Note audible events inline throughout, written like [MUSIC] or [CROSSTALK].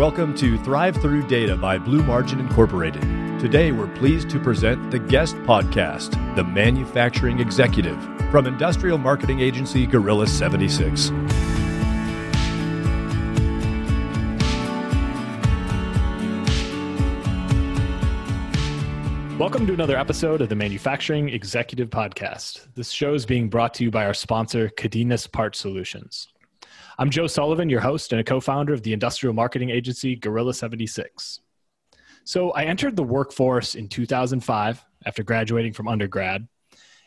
Welcome to Thrive Through Data by Blue Margin Incorporated. Today, we're pleased to present the guest podcast, The Manufacturing Executive, from industrial marketing agency Gorilla 76. Welcome to another episode of the Manufacturing Executive Podcast. This show is being brought to you by our sponsor, Cadenas Part Solutions. I'm Joe Sullivan, your host and a co founder of the industrial marketing agency Gorilla 76. So, I entered the workforce in 2005 after graduating from undergrad,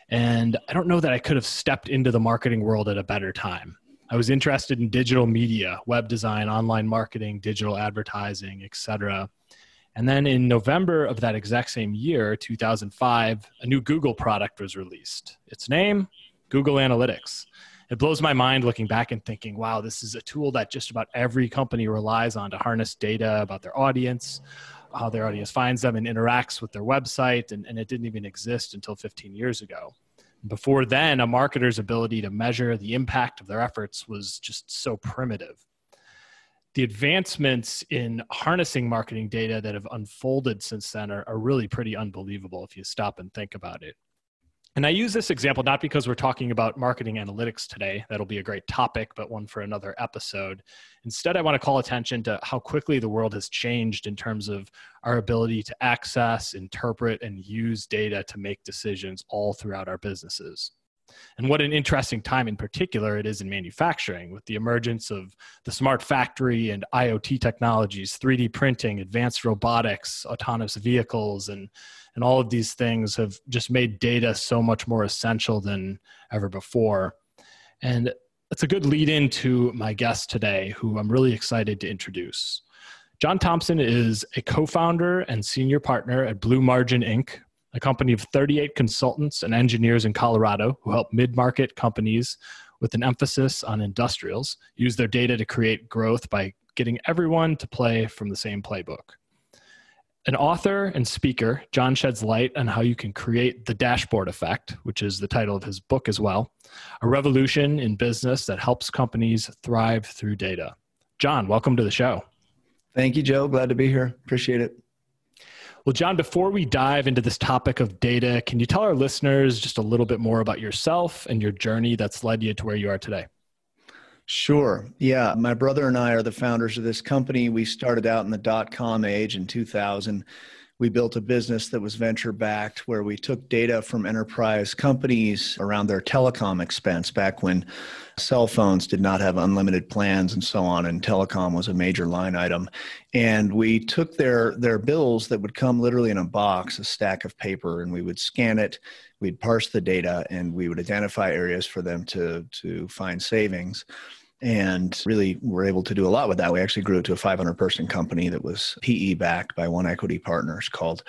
and I don't know that I could have stepped into the marketing world at a better time. I was interested in digital media, web design, online marketing, digital advertising, etc. And then in November of that exact same year, 2005, a new Google product was released. Its name, Google Analytics it blows my mind looking back and thinking, wow, this is a tool that just about every company relies on to harness data about their audience, how their audience finds them and interacts with their website. And, and it didn't even exist until 15 years ago. Before then, a marketer's ability to measure the impact of their efforts was just so primitive. The advancements in harnessing marketing data that have unfolded since then are, are really pretty unbelievable if you stop and think about it. And I use this example not because we're talking about marketing analytics today, that'll be a great topic, but one for another episode. Instead, I want to call attention to how quickly the world has changed in terms of our ability to access, interpret, and use data to make decisions all throughout our businesses. And what an interesting time in particular it is in manufacturing with the emergence of the smart factory and IoT technologies, 3D printing, advanced robotics, autonomous vehicles, and, and all of these things have just made data so much more essential than ever before. And it's a good lead in to my guest today, who I'm really excited to introduce. John Thompson is a co founder and senior partner at Blue Margin Inc., a company of 38 consultants and engineers in Colorado who help mid market companies with an emphasis on industrials use their data to create growth by getting everyone to play from the same playbook. An author and speaker, John sheds light on how you can create the dashboard effect, which is the title of his book as well, a revolution in business that helps companies thrive through data. John, welcome to the show. Thank you, Joe. Glad to be here. Appreciate it. Well, John, before we dive into this topic of data, can you tell our listeners just a little bit more about yourself and your journey that's led you to where you are today? Sure. Yeah. My brother and I are the founders of this company. We started out in the dot com age in 2000 we built a business that was venture backed where we took data from enterprise companies around their telecom expense back when cell phones did not have unlimited plans and so on and telecom was a major line item. And we took their their bills that would come literally in a box a stack of paper and we would scan it we'd parse the data and we would identify areas for them to to find savings and really we were able to do a lot with that. We actually grew it to a 500 person company that was PE backed by one equity partners called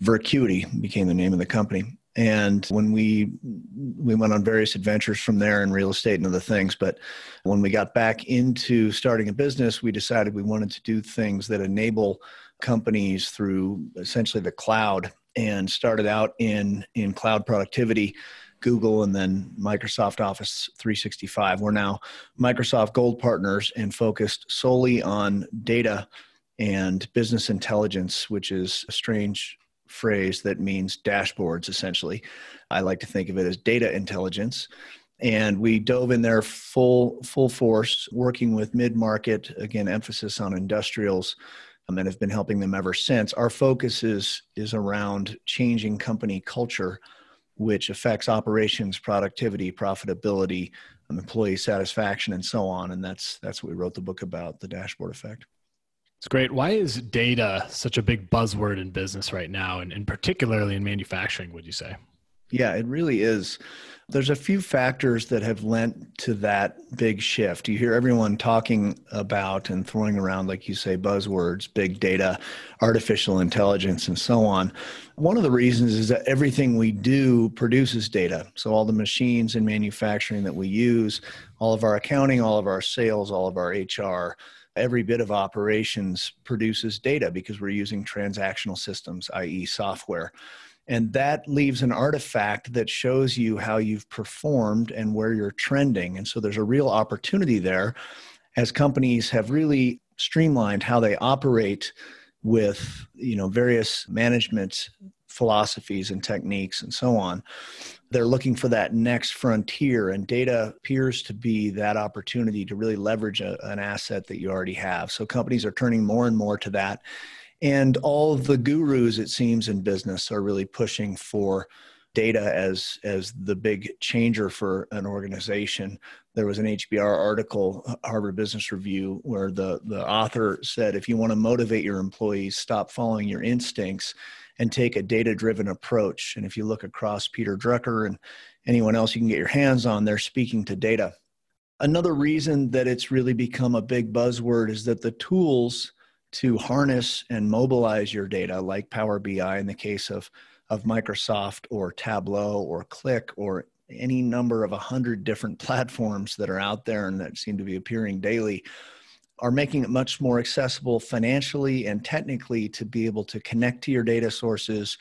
Vircuity became the name of the company. And when we we went on various adventures from there in real estate and other things, but when we got back into starting a business, we decided we wanted to do things that enable companies through essentially the cloud and started out in in cloud productivity Google and then Microsoft Office 365. We're now Microsoft Gold partners and focused solely on data and business intelligence, which is a strange phrase that means dashboards essentially. I like to think of it as data intelligence. And we dove in there full full force, working with mid market, again, emphasis on industrials, um, and have been helping them ever since. Our focus is is around changing company culture which affects operations, productivity, profitability, um, employee satisfaction, and so on. And that's that's what we wrote the book about, the dashboard effect. It's great. Why is data such a big buzzword in business right now, and, and particularly in manufacturing? Would you say? Yeah, it really is. There's a few factors that have lent to that big shift. You hear everyone talking about and throwing around, like you say, buzzwords, big data, artificial intelligence, and so on. One of the reasons is that everything we do produces data. So, all the machines in manufacturing that we use, all of our accounting, all of our sales, all of our HR, every bit of operations produces data because we're using transactional systems, i.e., software. And that leaves an artifact that shows you how you've performed and where you're trending. And so there's a real opportunity there as companies have really streamlined how they operate with you know various management philosophies and techniques and so on they're looking for that next frontier and data appears to be that opportunity to really leverage a, an asset that you already have so companies are turning more and more to that and all the gurus it seems in business are really pushing for data as as the big changer for an organization there was an hbr article uh, harvard business review where the the author said if you want to motivate your employees stop following your instincts and take a data driven approach. And if you look across Peter Drucker and anyone else you can get your hands on, they're speaking to data. Another reason that it's really become a big buzzword is that the tools to harness and mobilize your data, like Power BI in the case of, of Microsoft or Tableau or Qlik or any number of a hundred different [LAUGHS] platforms that are out there and that seem to be appearing daily, are making it much more accessible financially and technically to be able to connect to your data sources,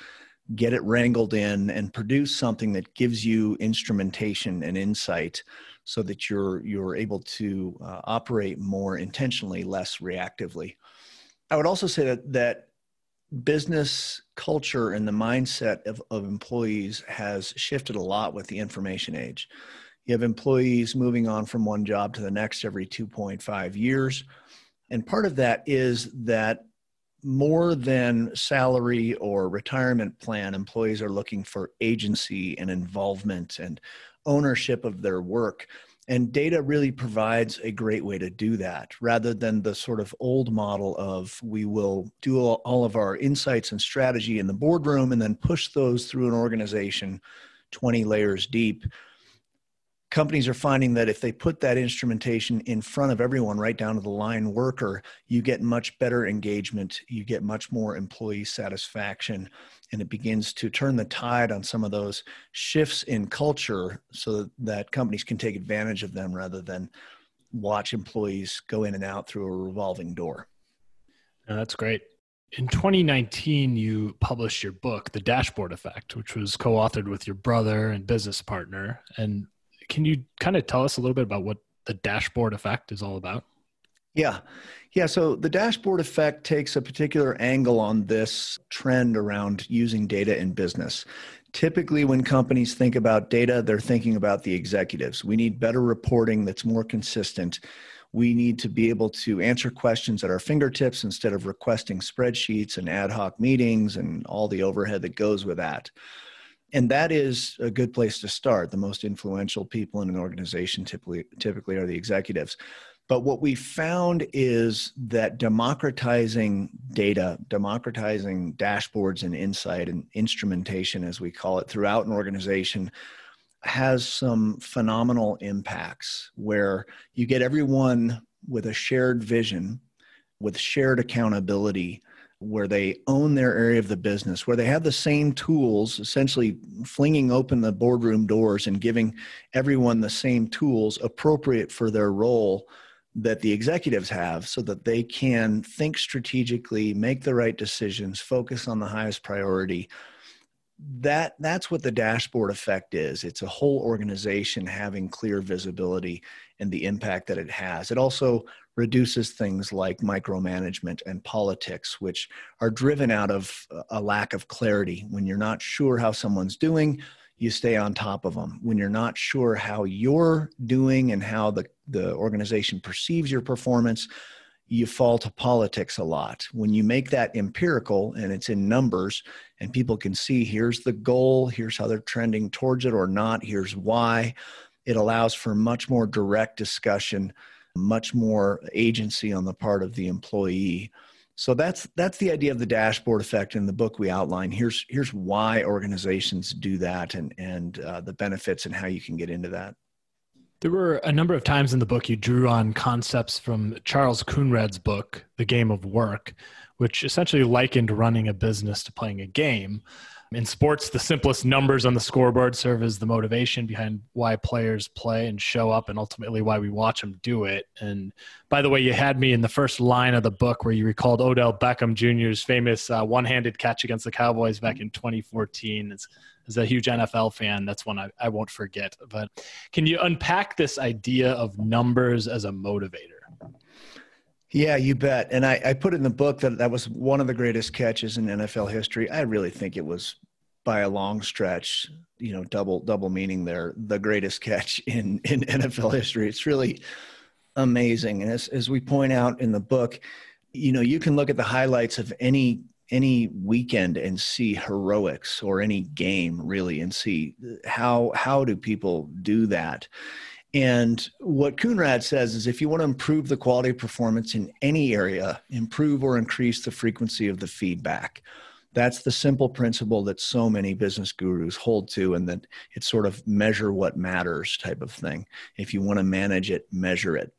get it wrangled in, and produce something that gives you instrumentation and insight so that you're you're able to uh, operate more intentionally, less reactively. I would also say that that business culture and the mindset of, of employees has shifted a lot with the information age. You have employees moving on from one job to the next every 2.5 years. And part of that is that more than salary or retirement plan, employees are looking for agency and involvement and ownership of their work. And data really provides a great way to do that rather than the sort of old model of we will do all of our insights and strategy in the boardroom and then push those through an organization 20 layers deep companies are finding that if they put that instrumentation in front of everyone right down to the line worker you get much better engagement you get much more employee satisfaction and it begins to turn the tide on some of those shifts in culture so that companies can take advantage of them rather than watch employees go in and out through a revolving door. That's great. In 2019 you published your book the dashboard effect which was co-authored with your brother and business partner and can you kind of tell us a little bit about what the dashboard effect is all about? Yeah. Yeah. So the dashboard effect takes a particular angle on this trend around using data in business. Typically, when companies think about data, they're thinking about the executives. We need better reporting that's more consistent. We need to be able to answer questions at our fingertips instead of requesting spreadsheets and ad hoc meetings and all the overhead that goes with that and that is a good place to start. The most influential people in an organization typically typically are the executives. But what we found is that democratizing data democratizing dashboards and insight and instrumentation as we call it throughout an organization has some phenomenal impacts where you get everyone with a shared vision with shared accountability where they own their area of the business, where they have the same tools, essentially flinging open the boardroom doors and giving everyone the same tools appropriate for their role that the executives have so that they can think strategically, make the right decisions, focus on the highest priority. That that's what the dashboard effect is. It's a whole organization having clear visibility and the impact that it has. It also reduces things like micromanagement and politics, which are driven out of a lack of clarity. When you're not sure how someone's doing, you stay on top of them. When you're not sure how you're doing and how the, the organization perceives your performance, you fall to politics a lot. When you make that empirical and it's in numbers and people can see here's the goal, here's how they're trending towards it or not, here's why, it allows for much more direct discussion much more agency on the part of the employee. So that's that's the idea of the dashboard effect in the book we outline. Here's here's why organizations do that and and uh, the benefits and how you can get into that. There were a number of times in the book you drew on concepts from Charles Coonradt's book, The Game of Work, which essentially likened running a business to playing a game. In sports, the simplest numbers on the scoreboard serve as the motivation behind why players play and show up, and ultimately why we watch them do it. And by the way, you had me in the first line of the book where you recalled Odell Beckham Jr.'s famous uh, one handed catch against the Cowboys back in 2014. As, as a huge NFL fan, that's one I, I won't forget. But can you unpack this idea of numbers as a motivator? Yeah, you bet. And I, I put in the book that that was one of the greatest catches in NFL history. I really think it was by a long stretch, you know, double double meaning there, the greatest catch in in [LAUGHS] NFL history. It's really amazing. And as as we point out in the book, you know, you can look at the highlights of any any weekend and see heroics or any game really and see how how do people do that and what Coonradt says is if you want to improve the quality of performance in any area, improve or increase the frequency of the feedback. That's the simple principle that so many business gurus hold to, and that it's sort of measure what matters type of thing. If you want to manage it, measure it.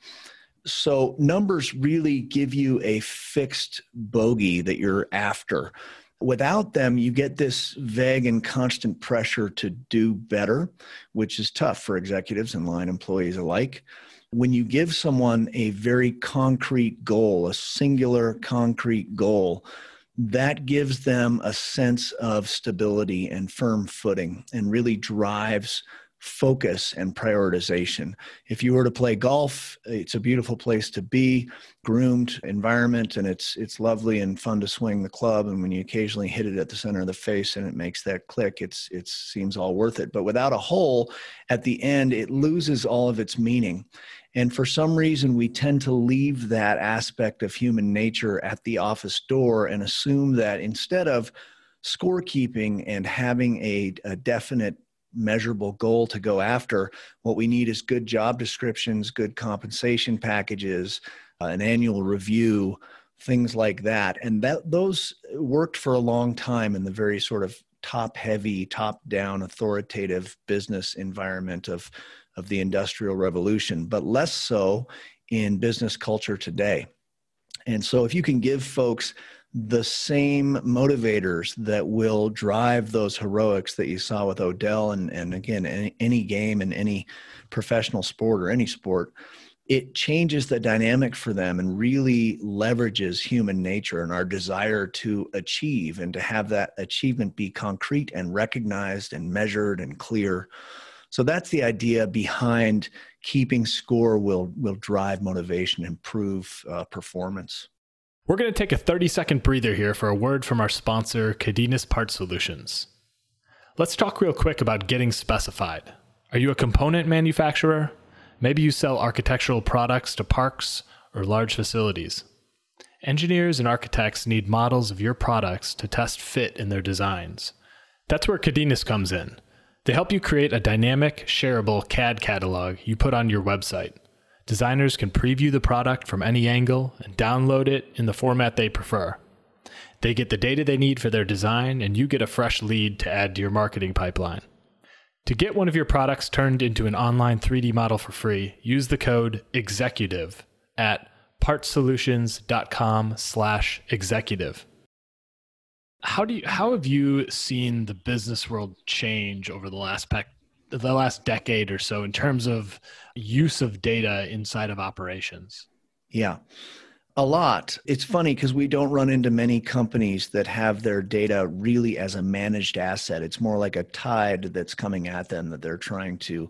So, numbers really give you a fixed bogey that you're after. Without them, you get this vague and constant pressure to do better, which is tough for executives and line employees alike. When you give someone a very concrete goal, a singular concrete goal, that gives them a sense of stability and firm footing and really drives focus and prioritization. If you were to play golf, it's a beautiful place to be, groomed environment, and it's it's lovely and fun to swing the club. And when you occasionally hit it at the center of the face and it makes that click, it's it seems all worth it. But without a hole at the end, it loses all of its meaning. And for some reason, we tend to leave that aspect of human nature at the office door and assume that instead of scorekeeping and having a, a definite measurable goal to go after, what we need is good job descriptions, good compensation packages, uh, an annual review, things like that. And that those worked for a long time in the very sort of top heavy, top down authoritative business environment of of the industrial revolution, but less so in business culture today. And so, if you can give folks the same motivators that will drive those heroics that you saw with Odell, and, and again, any, any game in any professional sport or any sport, it changes the dynamic for them and really leverages human nature and our desire to achieve and to have that achievement be concrete and recognized and measured and clear so that's the idea behind keeping score will will drive motivation, improve uh, performance. We're going to take a 30 second breather here for a word from our sponsor, Cadenas Part Solutions. Let's talk real quick about getting specified. Are you a component manufacturer? Maybe you sell architectural products to parks or large facilities. Engineers and architects need models of your products to test fit in their designs. That's where Cadenas comes in. They help you create a dynamic, shareable CAD catalog you put on your website. Designers can preview the product from any angle and download it in the format they prefer. They get the data they need for their design, and you get a fresh lead to add to your marketing pipeline. To get one of your products turned into an online 3D model for free, use the code EXECUTIVE at partsolutions.com slash executive. how do you how have you seen the business world change over the last the last decade or so in terms of use of data inside of operations? Yeah. A lot. It's funny because we don't run into many companies that have their data really as a managed asset. It's more like a tide that's coming at them that they're trying to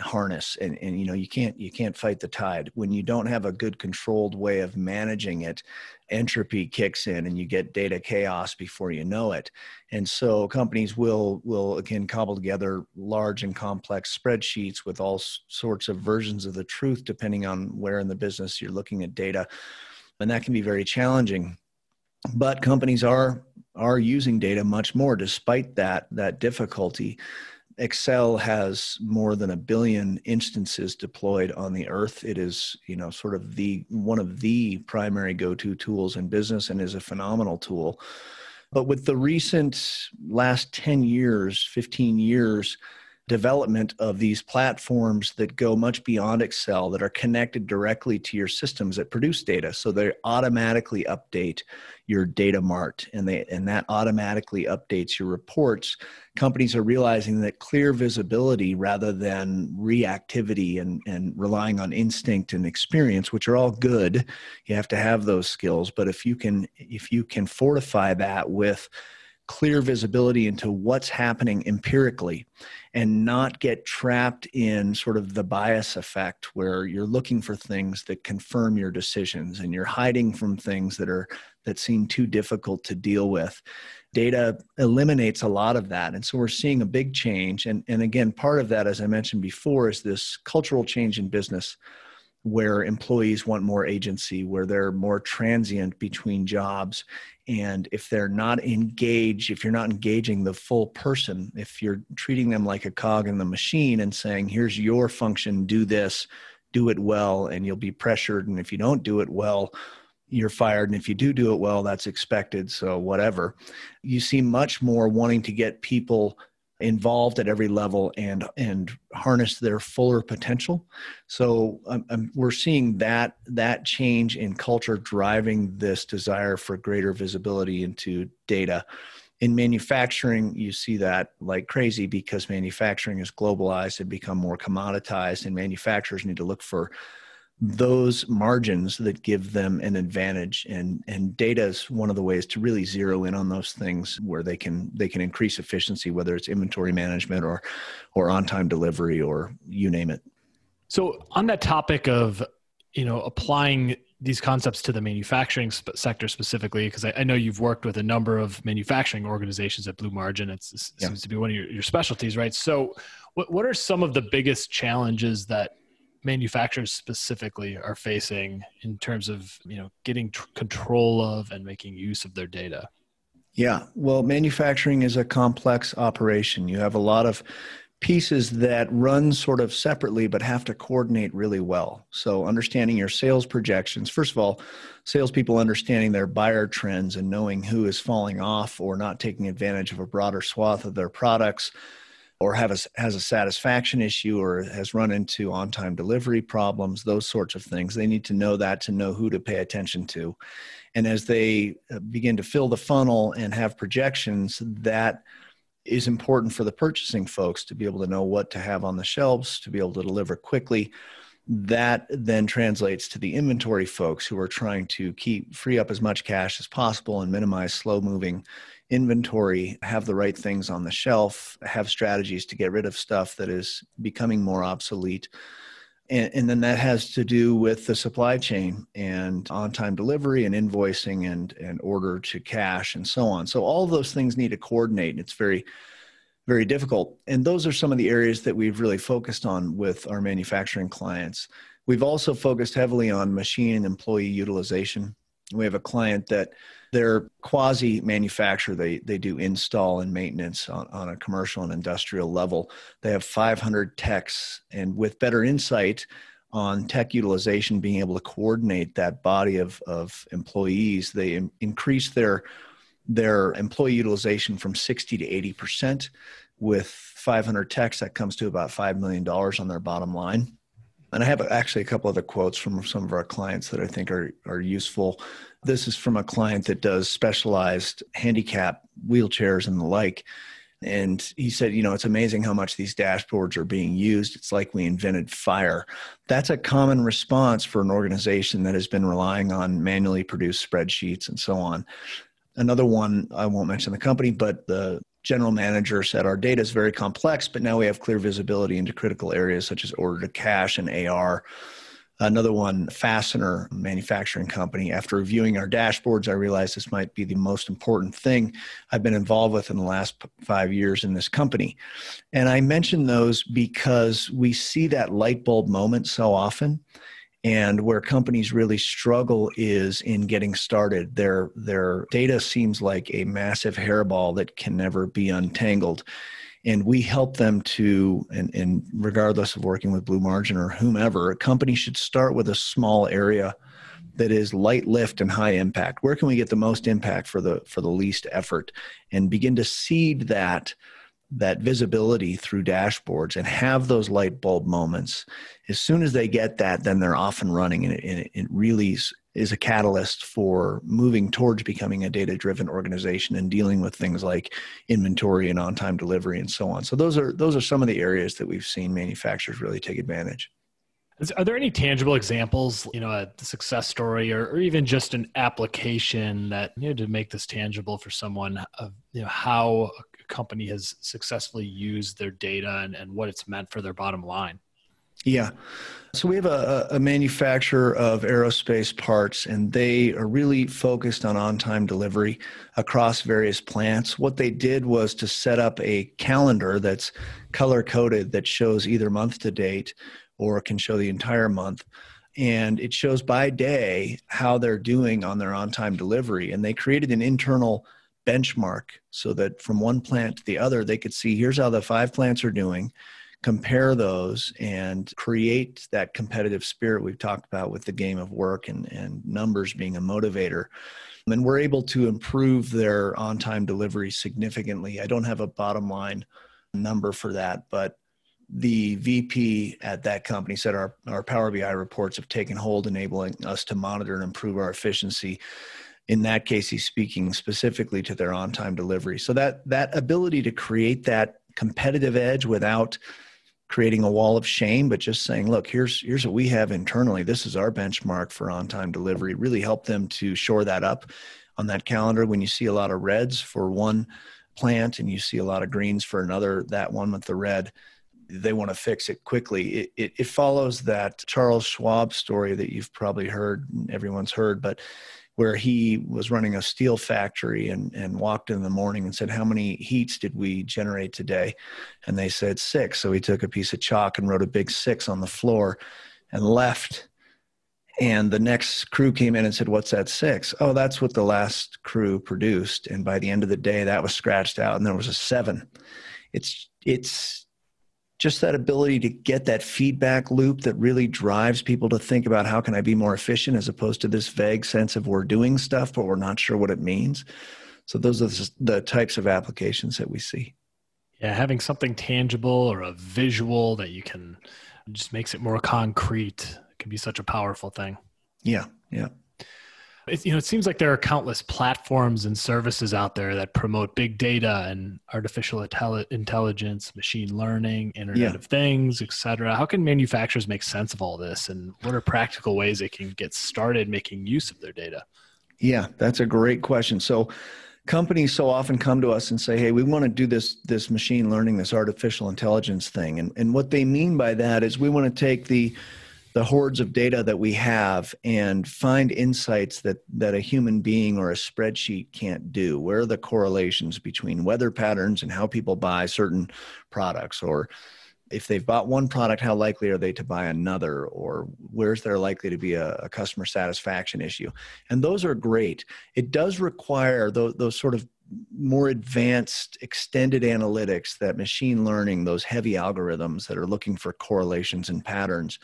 harness and, and you know you can't you can't fight the tide. When you don't have a good controlled way of managing it entropy kicks in and you get data chaos before you know it. And so companies will will again cobble together large and complex spreadsheets with all sorts of versions of the truth depending on where in the business you're looking at data and that can be very challenging. But companies are are using data much more despite that that difficulty Excel has more than a billion instances deployed on the earth. It is, you know, sort of the one of the primary go-to tools in business and is a phenomenal tool. But with the recent last 10 years, 15 years, development of these platforms that go much beyond Excel that are connected directly to your systems that produce data. So they automatically update your data mart and they and that automatically updates your reports. Companies are realizing that clear visibility rather than reactivity and, and relying on instinct and experience, which are all good. You have to have those skills. But if you can if you can fortify that with clear visibility into what's happening empirically and not get trapped in sort of the bias effect where you're looking for things that confirm your decisions and you're hiding from things that are that seem too difficult to deal with. Data eliminates a lot of that. And so we're seeing a big change. And and again part of that as i mentioned before is this cultural change in business where employees want more agency, where they're more transient between jobs. And if they're not engaged, if you're not engaging the full person, if you're treating them like a cog in the machine and saying, here's your function, do this, do it well, and you'll be pressured. And if you don't do it well, you're fired. And if you do do it well, that's expected. So, whatever. You see much more wanting to get people involved at every level and and harness their fuller potential. So um, um, we're seeing that that change in culture driving this desire for greater visibility into data. In manufacturing you see that like crazy because manufacturing is globalized and become more commoditized and manufacturers need to look for those margins that give them an advantage. And and data is one of the ways to really zero in on those things where they can they can increase efficiency whether it's inventory management or or on time delivery or you name it. So on that topic of you know applying these concepts to the manufacturing sp- sector specifically because I, I, know you've worked with a number of manufacturing organizations at blue margin. It yeah. seems to be one of your, your specialties right? So what, what are some of the biggest challenges that manufacturers specifically are facing in terms of you know getting tr- control of and making use of their data? Yeah. Well manufacturing is a complex operation. You have a lot of pieces that run sort of separately but have to coordinate really well. So understanding your sales projections first of all salespeople understanding their buyer trends and knowing who is falling off or not taking advantage of a broader swath of their products or have a, has a satisfaction issue or has run into on time delivery problems, those sorts of things. They need to know that to know who to pay attention to. And as they uh, begin to fill the funnel and have projections, that is important for the purchasing folks to be able to know what to have on the shelves, to be able to deliver quickly. That then translates to the inventory folks who are trying to keep free up as much cash as possible and minimize slow moving inventory, have the right things on the shelf, have strategies to get rid of stuff that is becoming more obsolete. And, and, then that has to do with the supply chain and on-time delivery and invoicing and, and order to cash and so on. So all those things need to coordinate. And It's very, very difficult. And those are some of the areas that we've really focused on with our manufacturing clients. We've also focused heavily on machine and employee utilization. We have a client that they're quasi manufacturer. They they do install and maintenance on, on a commercial and industrial level. They have 500 techs, and with better insight on tech utilization, being able to coordinate that body of of employees, they in, increase their their employee utilization from 60 to 80 percent. With 500 techs, that comes to about five million dollars on their bottom line. And I have actually a couple other quotes from some of our clients that I think are, are useful. This is from a client that does specialized handicap wheelchairs and the like. And he said, you know, it's amazing how much these dashboards are being used. It's like we invented fire. That's a common response for an organization that has been relying on manually produced spreadsheets and so on. Another one, I won't mention the company, but the general manager said our data is very complex, but now we have clear visibility into critical areas such as order to cash and AR. Another one, fastener manufacturing company. After reviewing our dashboards, I realized this might be the most important thing I've been involved with in the last five years in this company. And I mention those because we see that light bulb moment so often and where companies really struggle is in getting started. Their their data seems like a massive hairball that can never be untangled. And we help them to and, and regardless of working with blue margin or whomever a company should start with a small area that is light lift and high impact. Where can we get the most impact for the for the least effort? And begin to seed that that visibility through dashboards and have those light bulb moments. As soon as they get that then they're off and running and it, and it really is, a catalyst for moving towards becoming a data driven organization and dealing with things like inventory and on time delivery and so on. So those are those are some of the areas that we've seen manufacturers really take advantage. Are there any tangible examples, you know, a success story or, or even just an application that you know to make this tangible for someone of you know how a company has successfully used their data and, and what it's meant for their bottom line? Yeah. So we have a, a, manufacturer of aerospace parts, and they are really focused on on time delivery across various plants. What they did was to set up a calendar that's color coded that shows either month to date or can show the entire month. And it shows by day how they're doing on their on time delivery. And they created an internal benchmark so that from one plant to the other, they could see here's how the five plants are doing compare those and create that competitive spirit we've talked about with the game of work and, and numbers being a motivator. And we're able to improve their on time delivery significantly. I don't have a bottom line number for that, but the VP at that company said our, our Power BI reports have taken hold, enabling us to monitor and improve our efficiency. In that case, he's speaking specifically to their on time delivery. So that that ability to create that competitive edge without creating a wall of shame, but just saying, look, here's here's what we have internally. This is our benchmark for on-time delivery. Really help them to shore that up on that calendar. When you see a lot of reds for one plant and you see a lot of greens for another, that one with the red, they want to fix it quickly. It, it, it follows that Charles Schwab story that you've probably heard, everyone's heard, but where he was running a steel factory and, and walked in the morning and said, How many heats did we generate today? And they said six. So he took a piece of chalk and wrote a big six on the floor and left. And the next crew came in and said, What's that six? Oh, that's what the last crew produced. And by the end of the day, that was scratched out and there was a seven. It's, it's, just that ability to get that feedback loop that really drives people to think about how can I be more efficient as opposed to this vague sense of we're doing stuff, but we're not sure what it means. So those are the types of applications that we see. Yeah, having something tangible or a visual that you can just makes it more concrete can be such a powerful thing. Yeah, yeah. It, you know, it seems like there are countless platforms and services out there that promote big data and artificial intelligence, machine learning, Internet yeah. of Things, etc. How can manufacturers make sense of all this, and what are practical ways they can get started making use of their data? Yeah, that's a great question. So, companies so often come to us and say, "Hey, we want to do this this machine learning, this artificial intelligence thing," and and what they mean by that is we want to take the the hordes of data that we have and find insights that that a human being or a spreadsheet can't do. Where are the correlations between weather patterns and how people buy certain products? Or if they've bought one product how likely are they to buy another? Or where's there likely to be a, a customer satisfaction issue? And those are great. It does require those, those sort of more advanced extended analytics that machine learning those heavy algorithms that are looking for correlations and patterns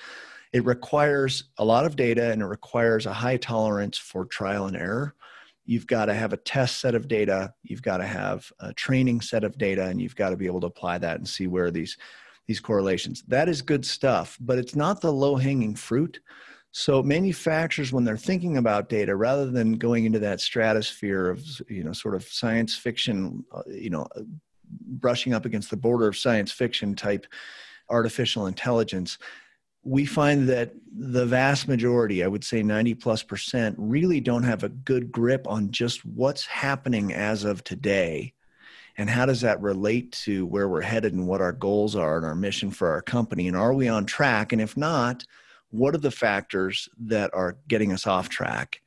it requires a lot of data and it requires a high tolerance for trial and error. You've got to have a test set of data, you've got to have a training set of data, and you've got to be able to apply that and see where these these correlations. That is good stuff, but it's not the low hanging fruit. So manufacturers, when they're thinking about data, rather than going into that stratosphere of you know sort of science fiction, uh, you know, brushing up against the border of science fiction type artificial intelligence, we find that the vast majority, I would say 90 plus percent, really don't have a good grip on just what's happening as of today. And how does that relate to where we're headed and what our goals are and our mission for our company? And are we on track? And if not what are the factors that are getting us off track?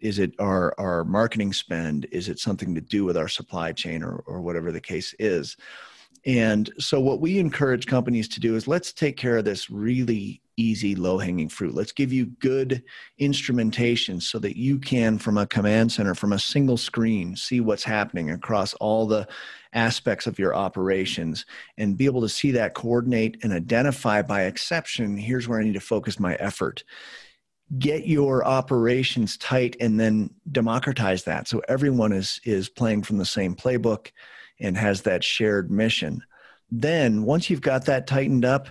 Is it our our marketing spend? Is it something to do with our supply chain or, or whatever the case is and so, what we encourage companies to do is let's take care of this really easy, low hanging fruit. Let's give you good instrumentation so that you can, from a command center, from a single screen, see what's happening across all the aspects of your operations and be able to see that, coordinate, and identify by exception here's where I need to focus my effort. Get your operations tight and then democratize that. So everyone is is playing from the same playbook and has that shared mission. Then once you've got that tightened up,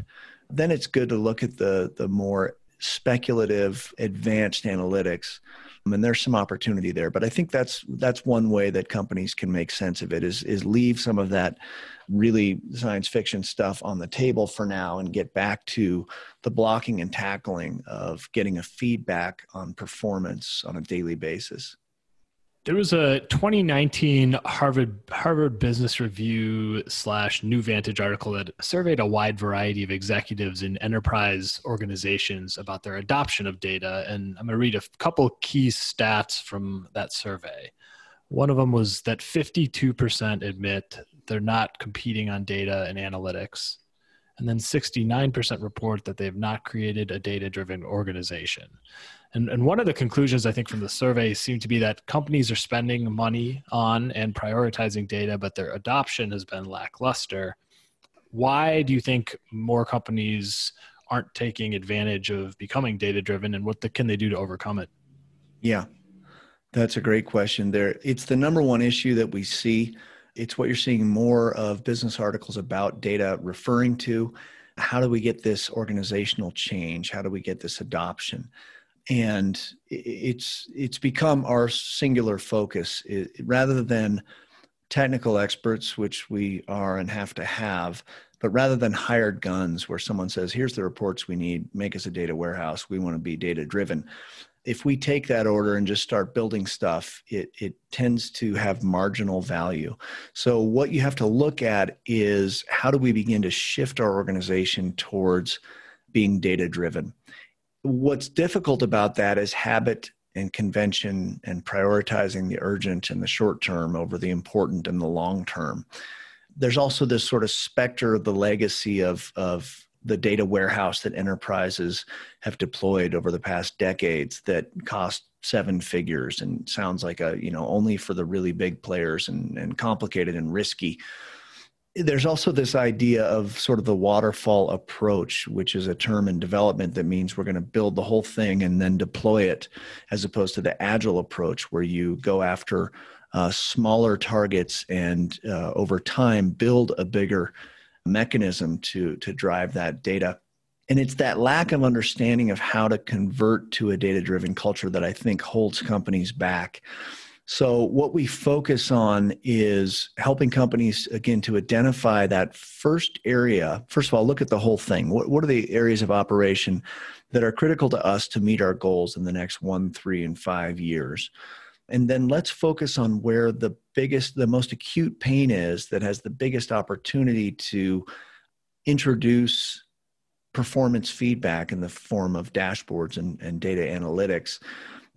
then it's good to look at the the more speculative advanced analytics and there's some opportunity there but i think that's that's one way that companies can make sense of it is is leave some of that really science fiction stuff on the table for now and get back to the blocking and tackling of getting a feedback on performance on a daily basis there was a 2019 Harvard Harvard Business Review slash New Vantage article that surveyed a wide variety of executives in enterprise organizations about their adoption of data, and I'm going to read a couple key stats from that survey. One of them was that 52% admit they're not competing on data and analytics, and then 69% report that they have not created a data-driven organization. And, and one of the conclusions I think from the survey seemed to be that companies are spending money on and prioritizing data, but their adoption has been lackluster. Why do you think more companies aren't taking advantage of becoming data driven and what the, can they do to overcome it? Yeah, that's a great question there. It's the number one issue that we see. It's what you're seeing more of business articles about data referring to. How do we get this organizational change? How do we get this adoption? And it's it's become our singular focus it, rather than technical experts which we are and have to have but rather than hired guns where someone says here's the reports we need. Make us a data warehouse. We want to be data driven if we take that order and just start building stuff it it tends to have marginal value. So what you have to look at is how do we begin to shift our organization towards being data driven what's difficult about that is habit and convention and prioritizing the urgent and the short term over the important and the long term. There's also this sort of specter of the legacy of, of the data warehouse that enterprises have deployed over the past decades that cost seven figures and sounds like a you know only for the really big players and, and complicated and risky there's also this idea of sort of the waterfall approach, which is a term in development that means we're going to build the whole thing and then deploy it, as opposed to the agile approach where you go after uh, smaller targets and uh, over time build a bigger mechanism to to drive that data. And it's that lack of understanding of how to convert to a data driven culture that I think holds companies back. So, what we focus on is helping companies, again, to identify that first area. First of all, look at the whole thing. What, what are the areas of operation that are critical to us to meet our goals in the next one, three, and five years? And then let's focus on where the biggest, the most acute pain is that has the biggest opportunity to introduce performance feedback in the form of dashboards and, and data analytics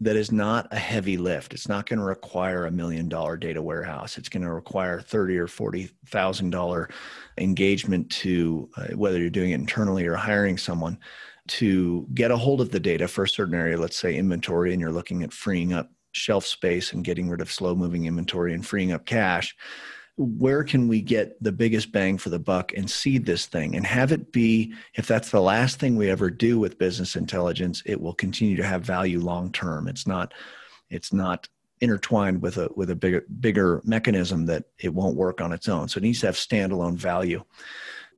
that is not a heavy lift. It's not going to require a million dollar data warehouse. It's going to require thirty or forty thousand dollar engagement to uh, whether you're doing it internally or hiring someone to get a hold of the data for a certain area. Let's say inventory, and you're looking at freeing up shelf space and getting rid of slow moving inventory and freeing up cash where can we get the biggest bang for the buck and seed this thing and have it be if that's the last thing we ever do with business intelligence it will continue to have value long term. It's not it's not intertwined with a with a bigger bigger mechanism that it won't work on its own. So it needs to have standalone value.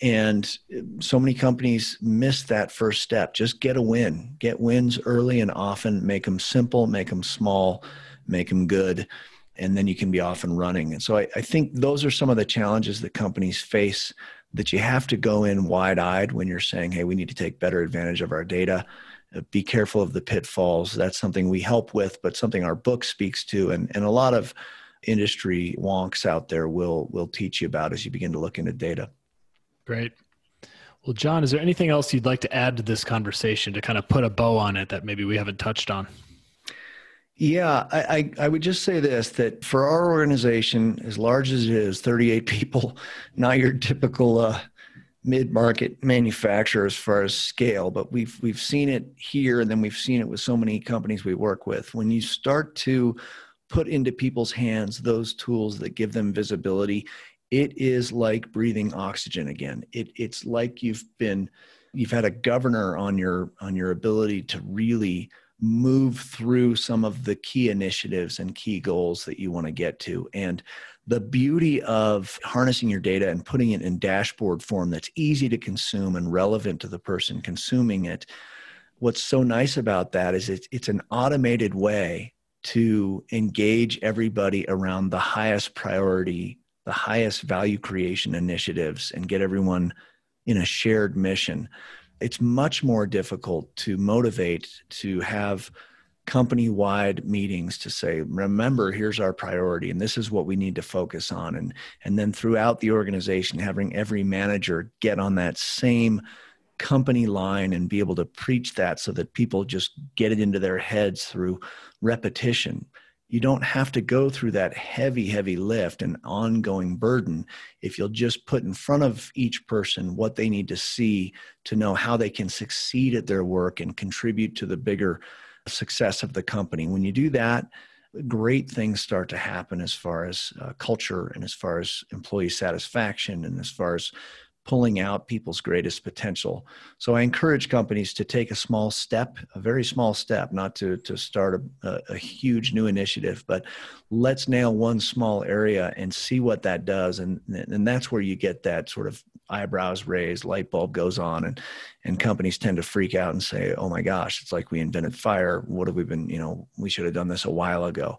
And so many companies miss that first step. Just get a win. Get wins early and often. Make them simple make them small make them good and then you can be off and running. And so I, I think those are some of the challenges that companies face that you have to go in wide eyed when you're saying, hey, we need to take better advantage of our data. Uh, be careful of the pitfalls. That's something we help with, but something our book speaks to. And, and a lot of industry wonks out there will, will teach you about as you begin to look into data. Great. Well, John, is there anything else you'd like to add to this conversation to kind of put a bow on it that maybe we haven't touched on? Yeah, I, I, I, would just say this that for our organization, as large as it is, 38 [LAUGHS] people, not your typical uh, mid-market manufacturer as far as scale, but we've we've seen it here, and then we've seen it with so many companies we work with. When you start to put into people's hands those tools that give them visibility, it is like breathing oxygen again. It, it's like you've been you've had a governor on your on your ability to really move through some of the key initiatives and key goals that you want to get to. And the beauty of harnessing your data and putting it in dashboard form that's easy to consume and relevant to the person consuming it. What's so nice about that is it's, it's an automated way to engage everybody around the highest priority, the highest value creation initiatives, and get everyone in a shared mission. It's much more difficult to motivate to have company wide meetings to say remember here's our priority and this is what we need to focus on and and then throughout the organization having every manager get on that same company line and be able to preach that so that people just get it into their heads through repetition you don't have to go through that heavy, heavy lift and ongoing burden if you'll just put in front of each person what they need to see to know how they can succeed at their work and contribute to the bigger success of the company. When you do that, great things start to happen as far as uh, culture and as far as employee satisfaction and as far as pulling out people's greatest potential. So I encourage companies to take a small step, a very small step, not to, to start a, a, huge new initiative, but let's nail one small area and see what that does. And, and that's where you get that sort of eyebrows raised, light bulb goes on, and, and companies tend to freak out and say, oh my gosh, it's like we invented fire. What have we been, you know, we should have done this a while ago.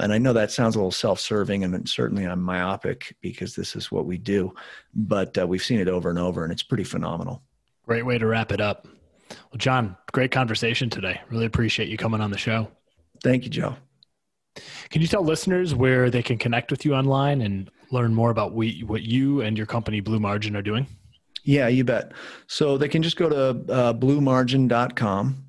And I know that sounds a little self serving, and certainly I'm myopic because this is what we do, but uh, we've seen it over and over, and it's pretty phenomenal. Great way to wrap it up. Well, John, great conversation today. Really appreciate you coming on the show. Thank you, Joe. Can you tell listeners where they can connect with you online and learn more about what you and your company Blue Margin are doing? Yeah, you bet. So they can just go to uh, bluemargin.com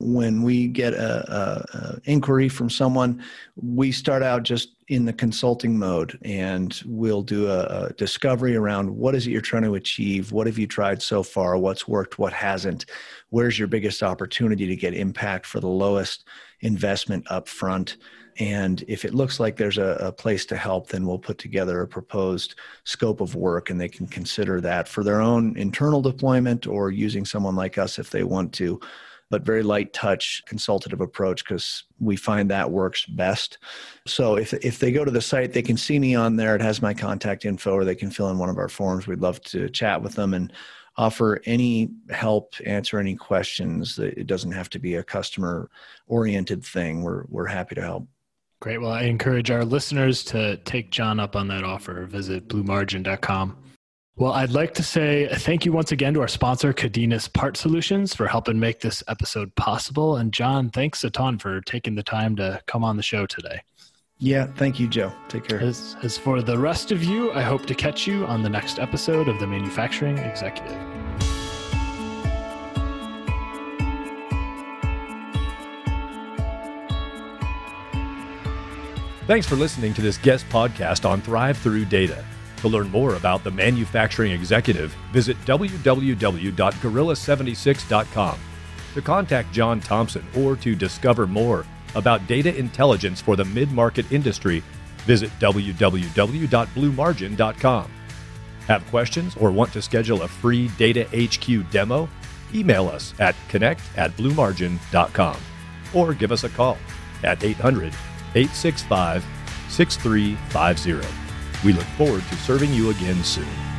when we get a, a, a, inquiry from someone we start out just in the consulting mode and we'll do a, a, discovery around what is it you're trying to achieve? What have you tried so far? What's worked? What hasn't? Where's your biggest opportunity to get impact for the lowest investment up front and if it looks like there's a, a place to help then we'll put together a proposed scope of work and they can consider that for their own internal deployment or using someone like us if they want to but very light touch consultative approach because we find that works best. So if if they go to the site, they can see me on there. It has my contact info, or they can fill in one of our forms. We'd love to chat with them and offer any help, answer any questions. It doesn't have to be a customer oriented thing. We're we're happy to help. Great. Well, I encourage our listeners to take John up on that offer. Visit bluemargin.com. Well, I'd like to say thank you once again to our sponsor, Cadenas Part Solutions, for helping make this episode possible. And John, thanks a ton for taking the time to come on the show today. Yeah, thank you, Joe. Take care. As, as for the rest of you, I hope to catch you on the next episode of The Manufacturing Executive. Thanks for listening to this guest podcast on Thrive Through Data. To learn more about the manufacturing executive, visit www.gorilla76.com. To contact John Thompson or to discover more about data intelligence for the mid market industry, visit www.bluemargin.com. Have questions or want to schedule a free Data HQ demo? Email us at connect at bluemargin.com or give us a call at 800 865 6350. We look forward to serving you again soon.